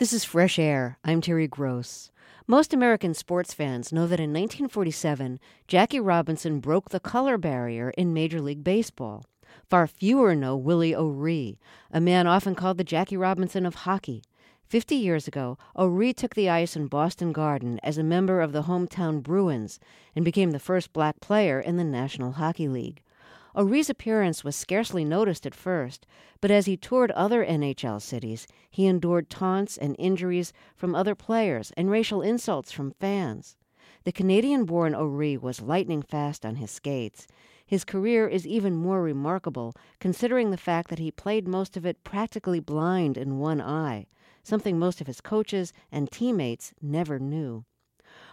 This is Fresh Air. I'm Terry Gross. Most American sports fans know that in 1947, Jackie Robinson broke the color barrier in Major League Baseball. Far fewer know Willie O'Ree, a man often called the Jackie Robinson of hockey. Fifty years ago, O'Ree took the ice in Boston Garden as a member of the hometown Bruins and became the first black player in the National Hockey League. O'Ree's appearance was scarcely noticed at first, but as he toured other NHL cities, he endured taunts and injuries from other players and racial insults from fans. The Canadian born O'Ree was lightning fast on his skates. His career is even more remarkable considering the fact that he played most of it practically blind in one eye, something most of his coaches and teammates never knew.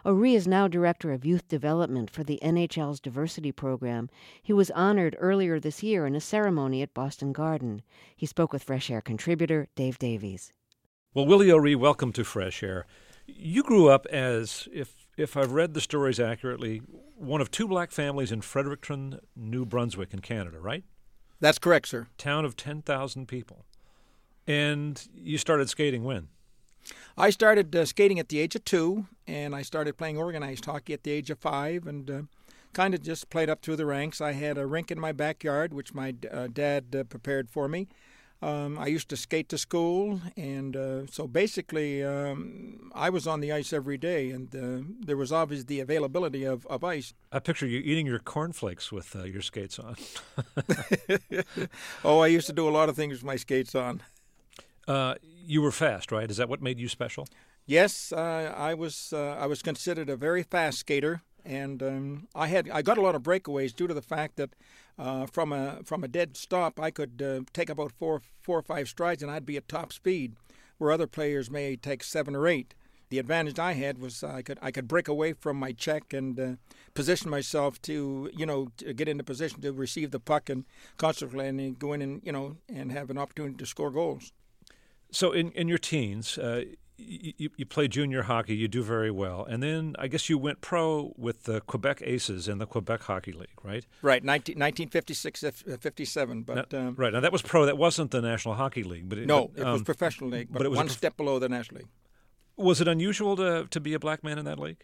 O'Ree is now Director of Youth Development for the NHL's Diversity Program. He was honored earlier this year in a ceremony at Boston Garden. He spoke with Fresh Air contributor Dave Davies. Well, Willie O'Ree, welcome to Fresh Air. You grew up as, if if I've read the stories accurately, one of two black families in Fredericton, New Brunswick, in Canada, right? That's correct, sir. Town of 10,000 people. And you started skating when? I started uh, skating at the age of two, and I started playing organized hockey at the age of five, and uh, kind of just played up through the ranks. I had a rink in my backyard, which my uh, dad uh, prepared for me. Um, I used to skate to school, and uh, so basically, um, I was on the ice every day, and uh, there was obviously the availability of, of ice. I picture you eating your cornflakes with your skates on. oh, I used to do a lot of things with my skates on. You were fast, right? Is that what made you special? Yes, uh, I was. Uh, I was considered a very fast skater, and um, I had. I got a lot of breakaways due to the fact that uh, from a from a dead stop, I could uh, take about four four or five strides, and I'd be at top speed, where other players may take seven or eight. The advantage I had was I could I could break away from my check and uh, position myself to you know to get into position to receive the puck and consequently go in and you know and have an opportunity to score goals. So in in your teens, uh, you, you play junior hockey, you do very well, and then I guess you went pro with the Quebec Aces in the Quebec Hockey League, right? Right, 19, 1956, uh, 57. But now, um, right now that was pro. That wasn't the National Hockey League, but it, no, but, um, it was professional league, but, but it was one prof- step below the National League. Was it unusual to to be a black man in that league?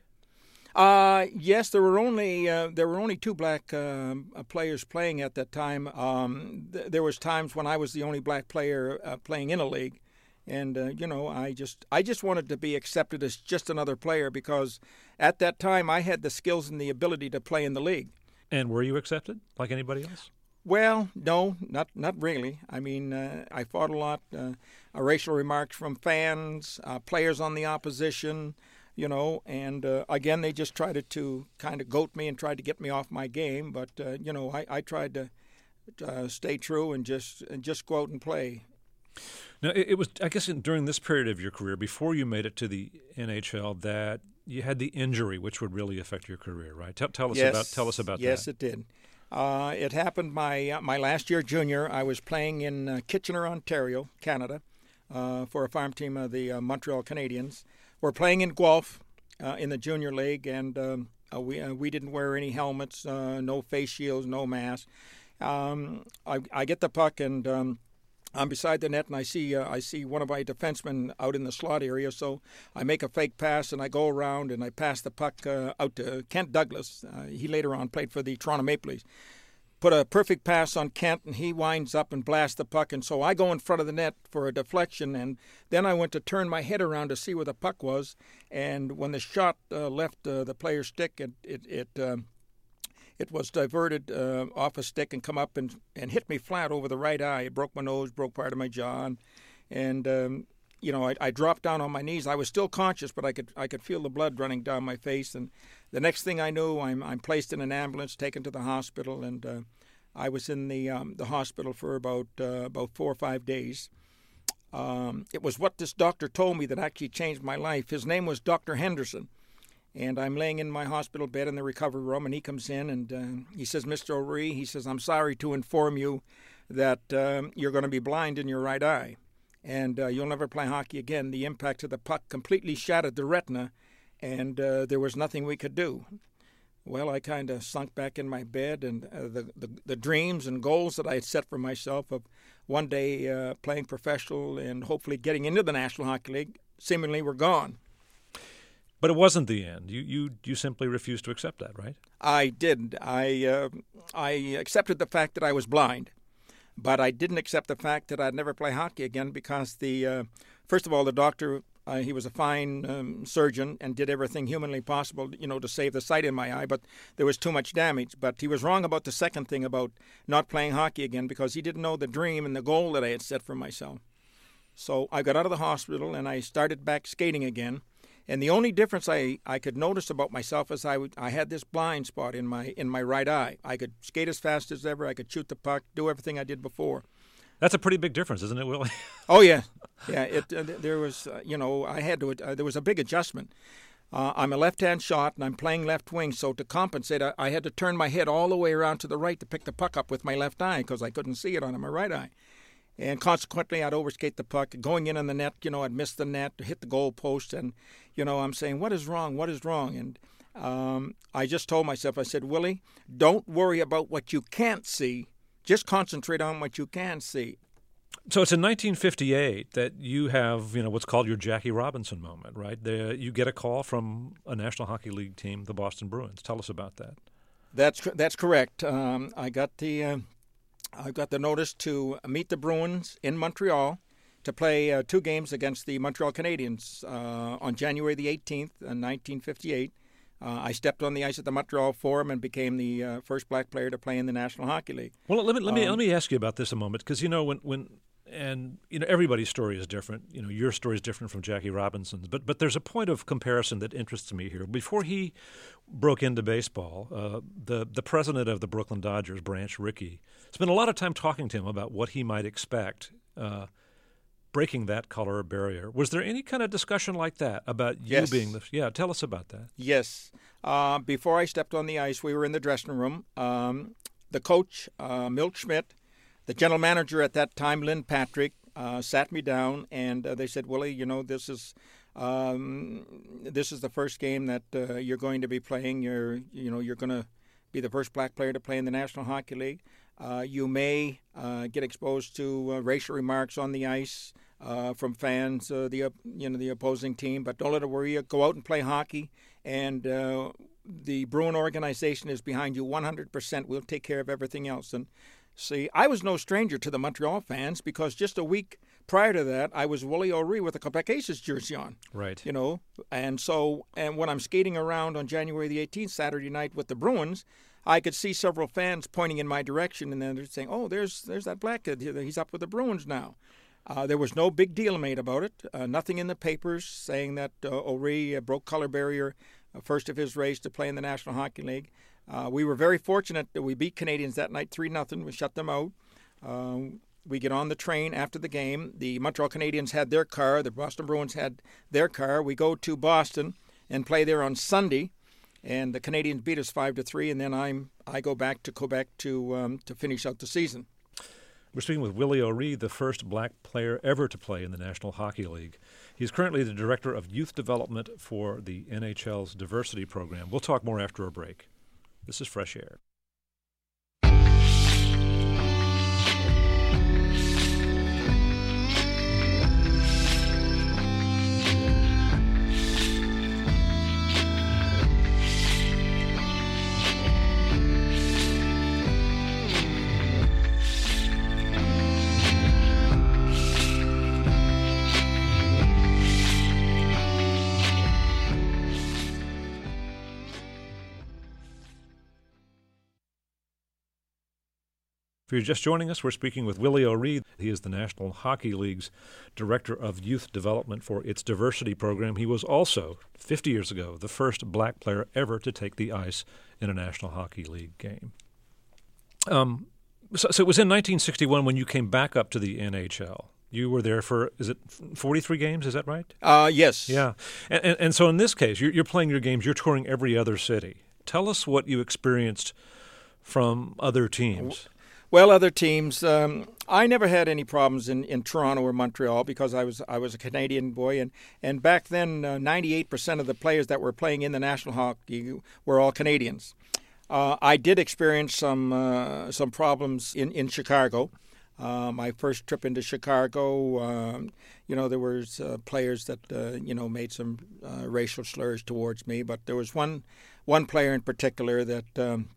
Uh, yes, there were only uh, there were only two black uh, players playing at that time. Um, th- there was times when I was the only black player uh, playing in a league and uh, you know i just i just wanted to be accepted as just another player because at that time i had the skills and the ability to play in the league. And were you accepted like anybody else? Well no not not really. I mean uh, i fought a lot uh, racial remarks from fans uh, players on the opposition you know and uh, again they just tried to, to kind of goat me and tried to get me off my game. But uh, you know I, I tried to stay true and just and just go out and play now, it, it was, I guess, in, during this period of your career, before you made it to the NHL, that you had the injury, which would really affect your career, right? Tell, tell us yes, about tell us about yes, that. Yes, it did. Uh, it happened my uh, my last year junior. I was playing in uh, Kitchener, Ontario, Canada, uh, for a farm team of the uh, Montreal Canadiens. We're playing in Guelph uh, in the junior league, and um, we we didn't wear any helmets, no face shields, no masks. Um, I, I, get the puck and um, I'm beside the net and I see uh, I see one of my defensemen out in the slot area, so I make a fake pass and I go around and I pass the puck uh, out to Kent Douglas. Uh, he later on played for the Toronto Maple Leafs. Put a perfect pass on Kent and he winds up and blasts the puck, and so I go in front of the net for a deflection, and then I went to turn my head around to see where the puck was, and when the shot uh, left uh, the player's stick, it it, it um, it was diverted uh, off a stick and come up and, and hit me flat over the right eye. It broke my nose, broke part of my jaw, and, and um, you know I, I, dropped down on my knees. I was still conscious, but I could I could feel the blood running down my face. And the next thing I knew, I'm I'm placed in an ambulance, taken to the hospital, and uh, I was in the um, the hospital for about uh, about four or five days. Um, it was what this doctor told me that actually changed my life. His name was Dr. Henderson and I'm laying in my hospital bed in the recovery room, and he comes in and uh, he says, Mr. O'Ree, he says, I'm sorry to inform you that um, you're going to be blind in your right eye, and uh, you'll never play hockey again. The impact of the puck completely shattered the retina, and uh, there was nothing we could do. Well, I kind of sunk back in my bed, and uh, the, the, the dreams and goals that I had set for myself of one day uh, playing professional and hopefully getting into the National Hockey League seemingly were gone. But it wasn't the end. You you you simply refused to accept that, right? I did. I uh, I accepted the fact that I was blind, but I didn't accept the fact that I'd never play hockey again because the uh, first of all the doctor uh, he was a fine um, surgeon and did everything humanly possible, you know, to save the sight in my eye. But there was too much damage. But he was wrong about the second thing about not playing hockey again because he didn't know the dream and the goal that I had set for myself. So I got out of the hospital and I started back skating again. And the only difference I, I could notice about myself is I, would, I had this blind spot in my in my right eye. I could skate as fast as ever. I could shoot the puck, do everything I did before. That's a pretty big difference, isn't it, Willie? oh yeah, yeah. It uh, there was uh, you know I had to uh, there was a big adjustment. Uh, I'm a left-hand shot and I'm playing left wing, so to compensate, I, I, had to turn my head all the way around to the right to pick the puck up with my left eye because I couldn't see it on my right eye and consequently I'd overskate the puck. Going in on the net, you know, I'd miss the net, hit the goal post, and you know, I'm saying, what is wrong? What is wrong? And um, I just told myself, I said, Willie, don't worry about what you can't see. Just concentrate on what you can see. So it's in 1958 that you have, you know, what's called your Jackie Robinson moment, right? The, you get a call from a National Hockey League team, the Boston Bruins. Tell us about that. That's that's correct. Um, I got the uh, I got the notice to meet the Bruins in Montreal to play uh, two games against the Montreal Canadiens uh, on January the 18th, in 1958. Uh, I stepped on the ice at the Montreal Forum and became the uh, first black player to play in the National Hockey League. Well, let me let me um, let me ask you about this a moment because you know when when and you know everybody's story is different. You know your story is different from Jackie Robinson's, but but there's a point of comparison that interests me here. Before he broke into baseball, uh, the the president of the Brooklyn Dodgers, Branch Rickey, spent a lot of time talking to him about what he might expect. Uh, breaking that color barrier. Was there any kind of discussion like that about you yes. being the? Yeah, tell us about that. Yes. Uh, before I stepped on the ice, we were in the dressing room. Um, the coach, uh, Milt Schmidt, the general manager at that time, Lynn Patrick, uh, sat me down and uh, they said, Willie, you know, this is um, this is the first game that uh, you're going to be playing. You're you know you're going to be the first black player to play in the National Hockey League. Uh, you may uh, get exposed to uh, racial remarks on the ice from fans, the you know the opposing team, but don't let it worry you. Go out and play hockey, and the Bruin organization is behind you 100%. We'll take care of everything else. And See, I was no stranger to the Montreal fans because just a week prior to that, I was Willie O'Ree with a Quebec Aces jersey on. Right. You know, and so, and when I'm skating around on January the 18th, Saturday night with the Bruins, I could see several fans pointing in my direction, and then they're saying, "Oh, there's there's that black kid. He's up with the Bruins now." Uh, there was no big deal made about it. Uh, nothing in the papers saying that uh, O'Ree broke color barrier, uh, first of his race to play in the National Hockey League. Uh, we were very fortunate that we beat Canadiens that night 3 0. We shut them out. Uh, we get on the train after the game. The Montreal Canadiens had their car, the Boston Bruins had their car. We go to Boston and play there on Sunday, and the Canadiens beat us 5 to 3, and then I'm, I go back to Quebec to, um, to finish out the season. We're speaking with Willie O'Ree, the first black player ever to play in the National Hockey League. He's currently the director of youth development for the NHL's diversity program. We'll talk more after a break. This is Fresh Air. If you're just joining us, we're speaking with Willie O'Ree. He is the National Hockey League's Director of Youth Development for its diversity program. He was also, 50 years ago, the first black player ever to take the ice in a National Hockey League game. Um, so, so it was in 1961 when you came back up to the NHL. You were there for is it 43 games? Is that right? Uh, yes. Yeah, and, and, and so in this case, you're, you're playing your games. You're touring every other city. Tell us what you experienced from other teams. Well, other teams. Um, I never had any problems in, in Toronto or Montreal because I was I was a Canadian boy, and and back then, ninety eight percent of the players that were playing in the National Hockey were all Canadians. Uh, I did experience some uh, some problems in in Chicago. Uh, my first trip into Chicago, um, you know, there was uh, players that uh, you know made some uh, racial slurs towards me, but there was one one player in particular that um,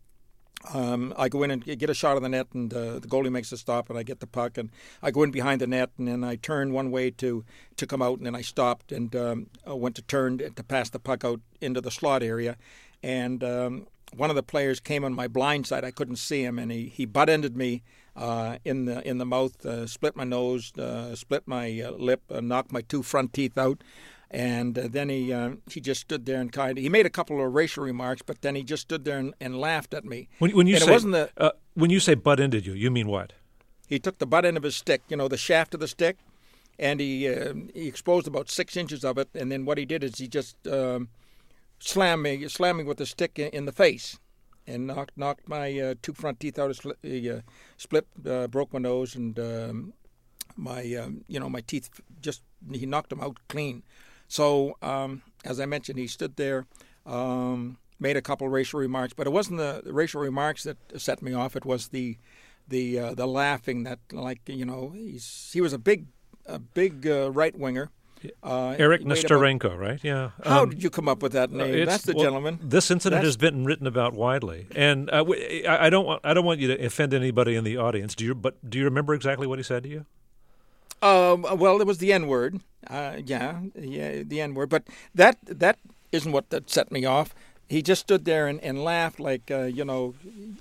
um, I go in and get a shot of the net, and uh, the goalie makes a stop, and I get the puck, and I go in behind the net, and then I turn one way to to come out, and then I stopped and um, went to turn to pass the puck out into the slot area, and um, one of the players came on my blind side. I couldn't see him, and he, he butt ended me uh, in the in the mouth, uh, split my nose, uh, split my uh, lip, uh, knocked my two front teeth out, and uh, then he he just stood there and kind of he made a couple of racial remarks, but then he just stood there and, and laughed at me. When, when you and say it wasn't the when you say butt ended you, you mean what? He took the butt end of his stick, you know, the shaft of the stick, and he he exposed about six inches of it, and then what he did is he just um, slammed me, slammed me with the stick in, in the face and knocked knocked my uh, two front teeth out. He uh, split, uh, broke my nose, and um, my um, you know my teeth just he knocked them out clean. So um, as I mentioned, he stood there, um, made a couple racial remarks, but it wasn't the, racial remarks that set me off. It was the the uh, the laughing that like you know he's he was a big a big uh, right winger. Uh, Eric Nesterenko, about, right? Yeah. How um, did you come up with that name? That's the well, gentleman. This incident That's, has been written about widely, and uh, I don't want I don't want you to offend anybody in the audience. Do you? But do you remember exactly what he said to you? Um, well, it was the N word. Uh, yeah, yeah, the N word. But that that isn't what that set me off. He just stood there and, and laughed like, uh, you know,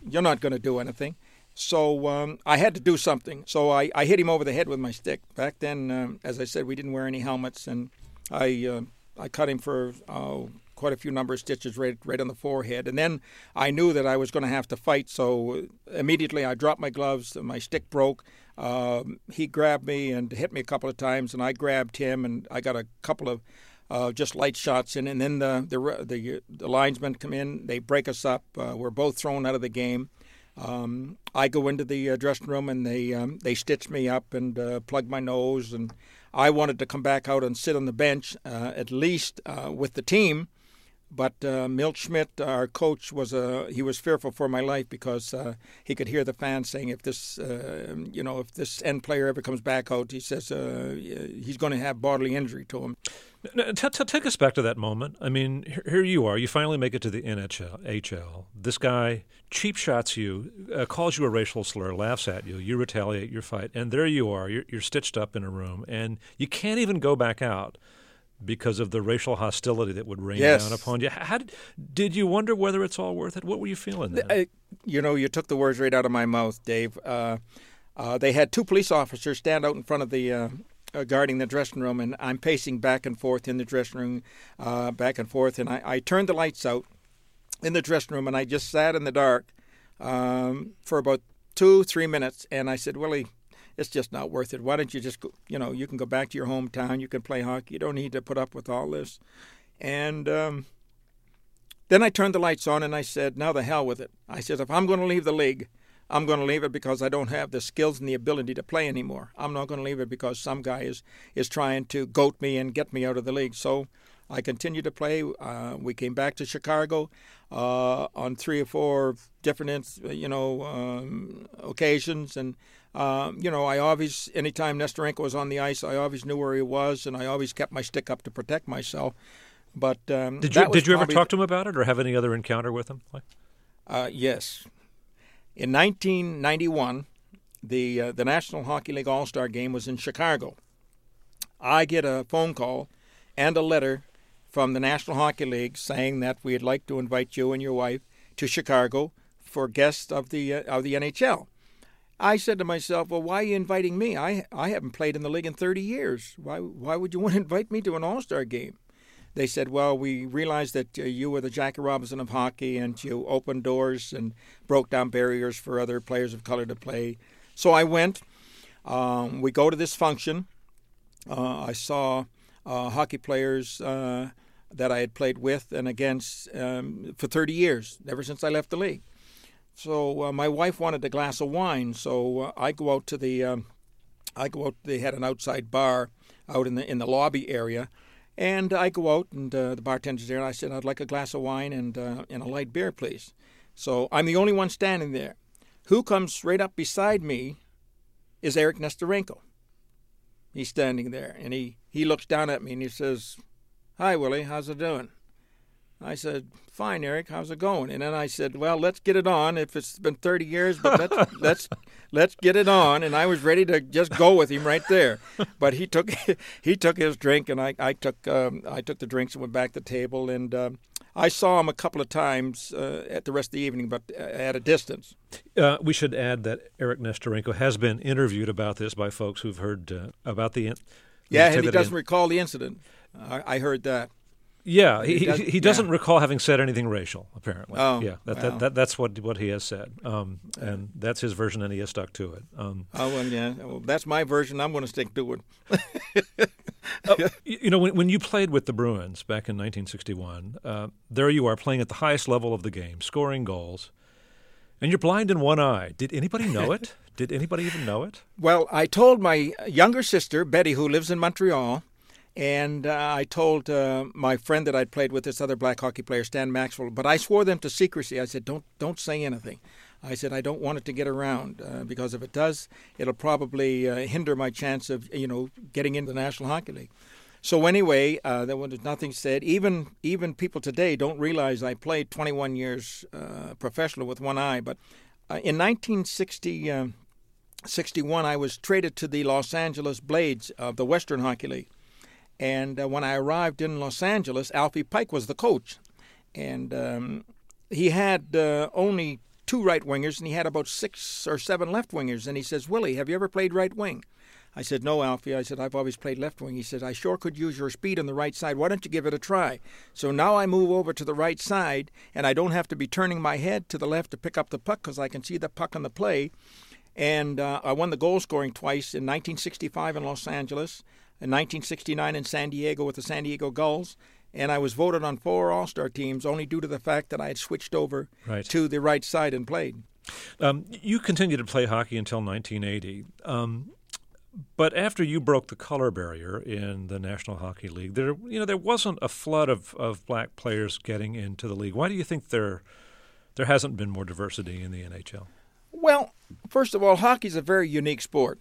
you're not going to do anything. So um, I had to do something. So I, I hit him over the head with my stick. Back then, um, as I said, we didn't wear any helmets, and I uh, I cut him for uh, quite a few number of stitches right right on the forehead. And then I knew that I was going to have to fight. So immediately I dropped my gloves. My stick broke. Um, he grabbed me and hit me a couple of times, and I grabbed him, and I got a couple of uh, just light shots in. And then the the the, the linesmen come in. They break us up. Uh, we're both thrown out of the game. Um, I go into the uh, dressing room and they um, they stitch me up and uh, plug my nose, and I wanted to come back out and sit on the bench uh, at least with the team. But uh, Milt Schmidt, our coach, was uh, he was fearful for my life because uh, he could hear the fans saying, "If this, uh, you know, if this end player ever comes back out, he says uh, he's going to have bodily injury to him." Now, t- t- take us back to that moment. I mean, here you are. You finally make it to the NHL. HL. This guy cheap shots you, uh, calls you a racial slur, laughs at you. You retaliate, you fight, and there you are. You're, you're stitched up in a room, and you can't even go back out because of the racial hostility that would rain yes. down upon you. How did, did you wonder whether it's all worth it? What were you feeling then? I, you know, you took the words right out of my mouth, Dave. Uh, uh, they had two police officers stand out in front of the uh, uh, guarding the dressing room, and I'm pacing back and forth in the dressing room, uh, back and forth, and I, I, turned the lights out in the dressing room, and I just sat in the dark um, for about two, three minutes, and I said, Willie, it's just not worth it. Why don't you just go, you know, you can go back to your hometown, you can play hockey, you don't need to put up with all this. And um, then I turned the lights on and I said, now the hell with it. I said, if I'm going to leave the league, I'm going to leave it because I don't have the skills and the ability to play anymore. I'm not going to leave it because some guy is, is trying to goat me and get me out of the league. So I continued to play. Uh, we came back to Chicago uh, on three or four different, you know, um, occasions, and um, you know, I always, anytime Nesterenko was on the ice, I always knew where he was, and I always kept my stick up to protect myself. But um, did you did you ever talk to him about it, or have any other encounter with him? Uh, yes, in 1991, the uh, the National Hockey League All Star Game was in Chicago. I get a phone call and a letter from the National Hockey League saying that we'd like to invite you and your wife to Chicago for guests of the uh, of the NHL. I said to myself, "Well, why are you inviting me? I I haven't played in the league in 30 years. Why why would you want to invite me to an All Star game?" They said, "Well, we realized that uh, you were the Jackie Robinson of hockey, and you opened doors and broke down barriers for other players of color to play." So I went. Um, we go to this function. Uh, I saw uh, hockey players uh, that I had played with and against um, for 30 years, ever since I left the league. So uh, my wife wanted a glass of wine, so uh, I go out to the, um, I go out. They had an outside bar out in the in the lobby area, and I go out and uh, the bartender's there. And I said, "I'd like a glass of wine and uh, and a light beer, please." So I'm the only one standing there. Who comes right up beside me, is Eric Nesterenko. He's standing there, and he, he looks down at me and he says, Hi, Willie, how's it doing? I said, "Fine, Eric. How's it going?" And then I said, "Well, let's get it on. If it's been 30 years, but let's let's let's get it on." And I was ready to just go with him right there, but he took he took his drink, and I I took um, I took the drinks and went back to the table, and um, I saw him a couple of times uh, at the rest of the evening, but uh, at a distance. Uh, we should add that Eric Nesterenko has been interviewed about this by folks who've heard uh, about the. Yeah, and he doesn't in- recall the incident. I, I heard that. Yeah, he, he, does, he doesn't yeah. recall having said anything racial. Apparently, oh, yeah, that, that, that, that's what what he has said, um, and that's his version, and he has stuck to it. Um, oh well, yeah, well, that's my version. I'm going to stick to it. uh, you know, when, when you played with the Bruins back in 1961, uh, there you are playing at the highest level of the game, scoring goals, and you're blind in one eye. Did anybody know it? Did anybody even know it? Well, I told my younger sister Betty, who lives in Montreal. And uh, I told uh, my friend that I'd played with this other black hockey player, Stan Maxwell, but I swore them to secrecy. I said, "Don't don't say anything." I said, "I don't want it to get around uh, because if it does, it'll probably uh, hinder my chance of you know getting into the National Hockey League." So anyway, uh, there was nothing said. Even even people today don't realize I played 21 years uh, professional with one eye. But in 1960. 61, I was traded to the Los Angeles Blades of the Western Hockey League. And uh, when I arrived in Los Angeles, Alfie Pike was the coach. And um, he had uh, only two right wingers, and he had about six or seven left wingers. And he says, Willie, have you ever played right wing? I said, No, Alfie. I said, I've always played left wing. He said, I sure could use your speed on the right side. Why don't you give it a try? So now I move over to the right side, and I don't have to be turning my head to the left to pick up the puck because I can see the puck on the play. And uh, I won the goal scoring twice in 1965 in Los Angeles in 1969 in San Diego with the San Diego Gulls, and I was voted on four All Star teams only due to the fact that I had switched over right. to the right side and played. Um, you continued to play hockey until 1980. Um, but after you broke the color barrier in the National Hockey League, there you know there wasn't a flood of, of black players getting into the league. Why do you think there there hasn't been more diversity in the NHL? Well, first of all, hockey is a very unique sport.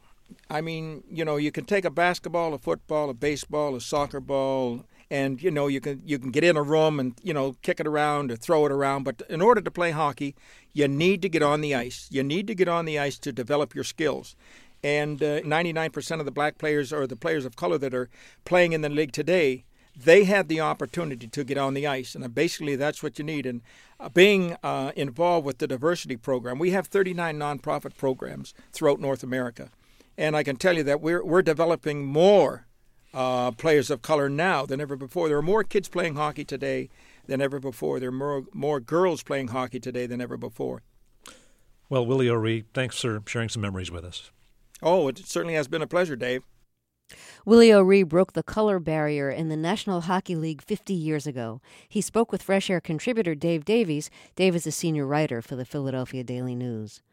I mean, you know, you can take a basketball, a football, a baseball, a soccer ball, and you know you can you can get in a room and you know kick it around or throw it around. But in order to play hockey, you need to get on the ice. You need to get on the ice to develop your skills. And uh, 99% of the black players or the players of color that are playing in the league today, they had the opportunity to get on the ice, and basically that's what you need. And uh, being uh, involved with the diversity program, we have 39 nonprofit programs throughout North America. And I can tell you that we're, we're developing more uh, players of color now than ever before. There are more kids playing hockey today than ever before. There are more, more girls playing hockey today than ever before. Well, Willie O'Ree, thanks for sharing some memories with us. Oh, it certainly has been a pleasure, Dave. Willie O'Ree broke the color barrier in the National Hockey League 50 years ago. He spoke with Fresh Air contributor Dave Davies. Dave is a senior writer for the Philadelphia Daily News.